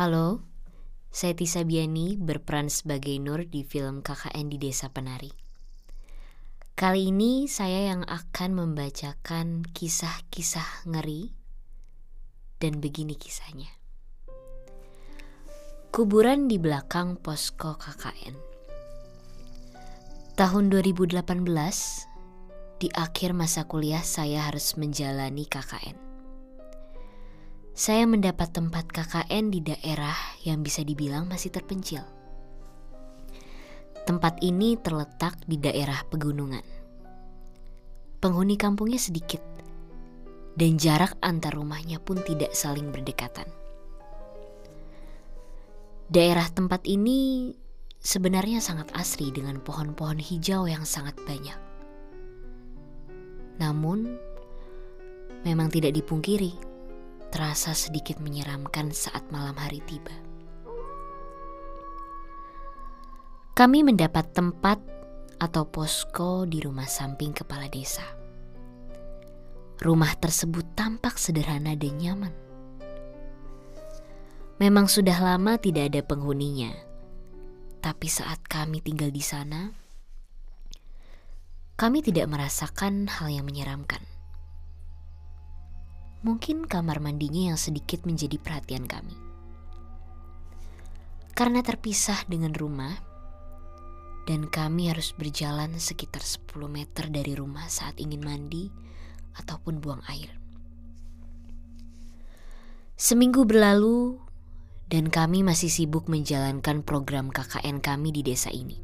Halo, saya Tisa Biani berperan sebagai Nur di film KKN di Desa Penari. Kali ini saya yang akan membacakan kisah-kisah ngeri dan begini kisahnya. Kuburan di belakang posko KKN. Tahun 2018, di akhir masa kuliah saya harus menjalani KKN saya mendapat tempat KKN di daerah yang bisa dibilang masih terpencil. Tempat ini terletak di daerah pegunungan. Penghuni kampungnya sedikit, dan jarak antar rumahnya pun tidak saling berdekatan. Daerah tempat ini sebenarnya sangat asri dengan pohon-pohon hijau yang sangat banyak. Namun, memang tidak dipungkiri terasa sedikit menyeramkan saat malam hari tiba. Kami mendapat tempat atau posko di rumah samping kepala desa. Rumah tersebut tampak sederhana dan nyaman. Memang sudah lama tidak ada penghuninya, tapi saat kami tinggal di sana, kami tidak merasakan hal yang menyeramkan. Mungkin kamar mandinya yang sedikit menjadi perhatian kami. Karena terpisah dengan rumah, dan kami harus berjalan sekitar 10 meter dari rumah saat ingin mandi ataupun buang air. Seminggu berlalu, dan kami masih sibuk menjalankan program KKN kami di desa ini.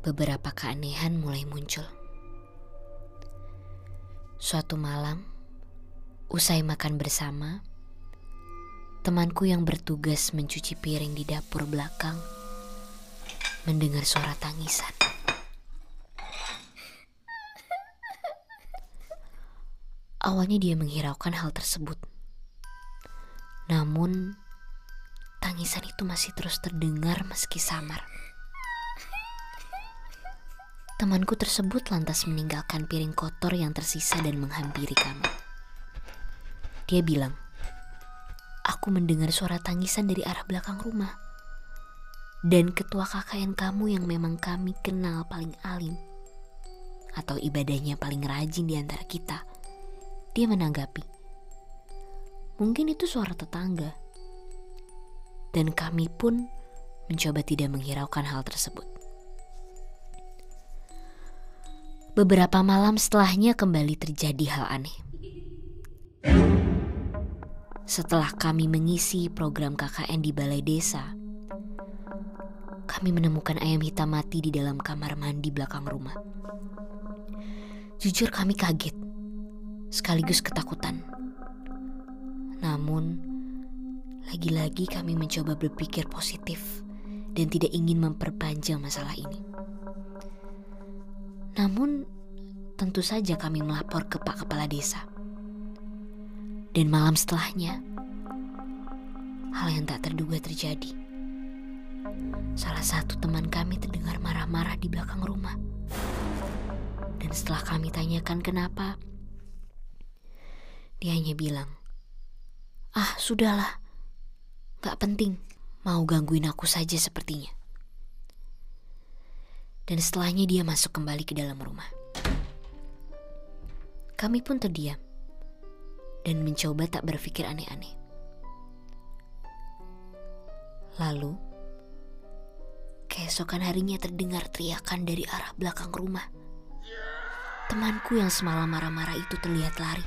Beberapa keanehan mulai muncul. Suatu malam, usai makan bersama, temanku yang bertugas mencuci piring di dapur belakang mendengar suara tangisan. Awalnya dia menghiraukan hal tersebut. Namun, tangisan itu masih terus terdengar meski samar. Temanku tersebut lantas meninggalkan piring kotor yang tersisa dan menghampiri kami. Dia bilang, Aku mendengar suara tangisan dari arah belakang rumah. Dan ketua KKN kamu yang memang kami kenal paling alim. Atau ibadahnya paling rajin di antara kita. Dia menanggapi, Mungkin itu suara tetangga. Dan kami pun mencoba tidak menghiraukan hal tersebut. Beberapa malam setelahnya kembali terjadi hal aneh. Setelah kami mengisi program KKN di balai desa, kami menemukan ayam hitam mati di dalam kamar mandi belakang rumah. Jujur kami kaget, sekaligus ketakutan. Namun, lagi-lagi kami mencoba berpikir positif dan tidak ingin memperpanjang masalah ini. Namun, tentu saja kami melapor ke Pak Kepala Desa. Dan malam setelahnya, hal yang tak terduga terjadi. Salah satu teman kami terdengar marah-marah di belakang rumah. Dan setelah kami tanyakan kenapa, dia hanya bilang, Ah, sudahlah. Gak penting. Mau gangguin aku saja sepertinya dan setelahnya dia masuk kembali ke dalam rumah. Kami pun terdiam dan mencoba tak berpikir aneh-aneh. Lalu, keesokan harinya terdengar teriakan dari arah belakang rumah. Temanku yang semalam marah-marah itu terlihat lari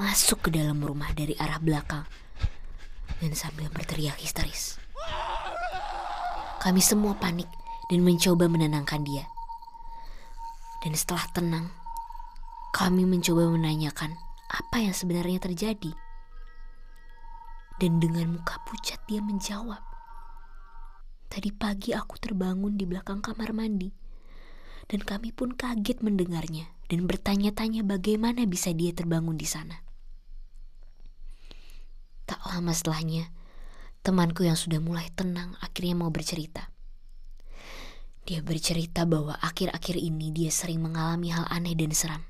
masuk ke dalam rumah dari arah belakang dan sambil berteriak histeris. Kami semua panik dan mencoba menenangkan dia. Dan setelah tenang, kami mencoba menanyakan apa yang sebenarnya terjadi. Dan dengan muka pucat dia menjawab, Tadi pagi aku terbangun di belakang kamar mandi. Dan kami pun kaget mendengarnya dan bertanya-tanya bagaimana bisa dia terbangun di sana. Tak lama setelahnya, temanku yang sudah mulai tenang akhirnya mau bercerita. Dia bercerita bahwa akhir-akhir ini dia sering mengalami hal aneh dan seram.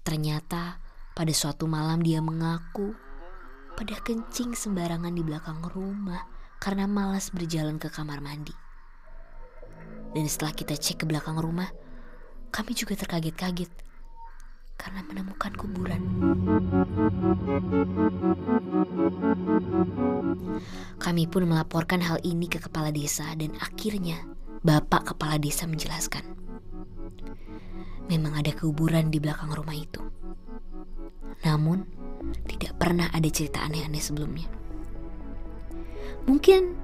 Ternyata Pada suatu malam dia mengaku pada kencing sembarangan di belakang rumah karena malas berjalan ke kamar mandi. Dan setelah kita cek ke belakang rumah, kami juga terkaget-kaget karena menemukan kuburan. Kami pun melaporkan hal ini ke kepala desa dan akhirnya Bapak kepala desa menjelaskan. Memang ada kuburan di belakang rumah itu. Namun, tidak pernah ada cerita aneh-aneh sebelumnya. Mungkin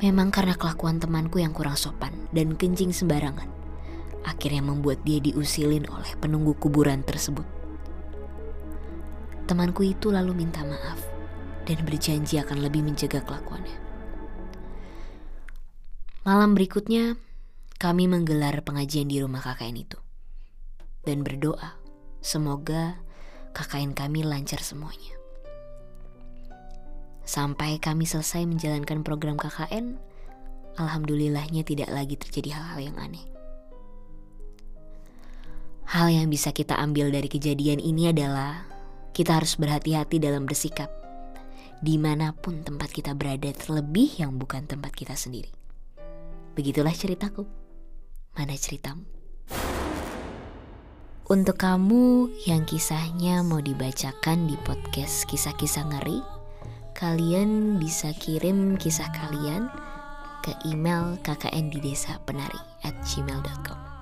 memang karena kelakuan temanku yang kurang sopan dan kencing sembarangan, akhirnya membuat dia diusilin oleh penunggu kuburan tersebut. Temanku itu lalu minta maaf dan berjanji akan lebih menjaga kelakuannya. Malam berikutnya, kami menggelar pengajian di rumah KKN itu dan berdoa semoga KKN kami lancar semuanya. Sampai kami selesai menjalankan program KKN, alhamdulillahnya tidak lagi terjadi hal-hal yang aneh. Hal yang bisa kita ambil dari kejadian ini adalah kita harus berhati-hati dalam bersikap di mana pun tempat kita berada terlebih yang bukan tempat kita sendiri. Begitulah ceritaku. Mana ceritamu? Untuk kamu yang kisahnya mau dibacakan di podcast kisah-kisah ngeri, kalian bisa kirim kisah kalian ke email kkn di desa penari at gmail.com.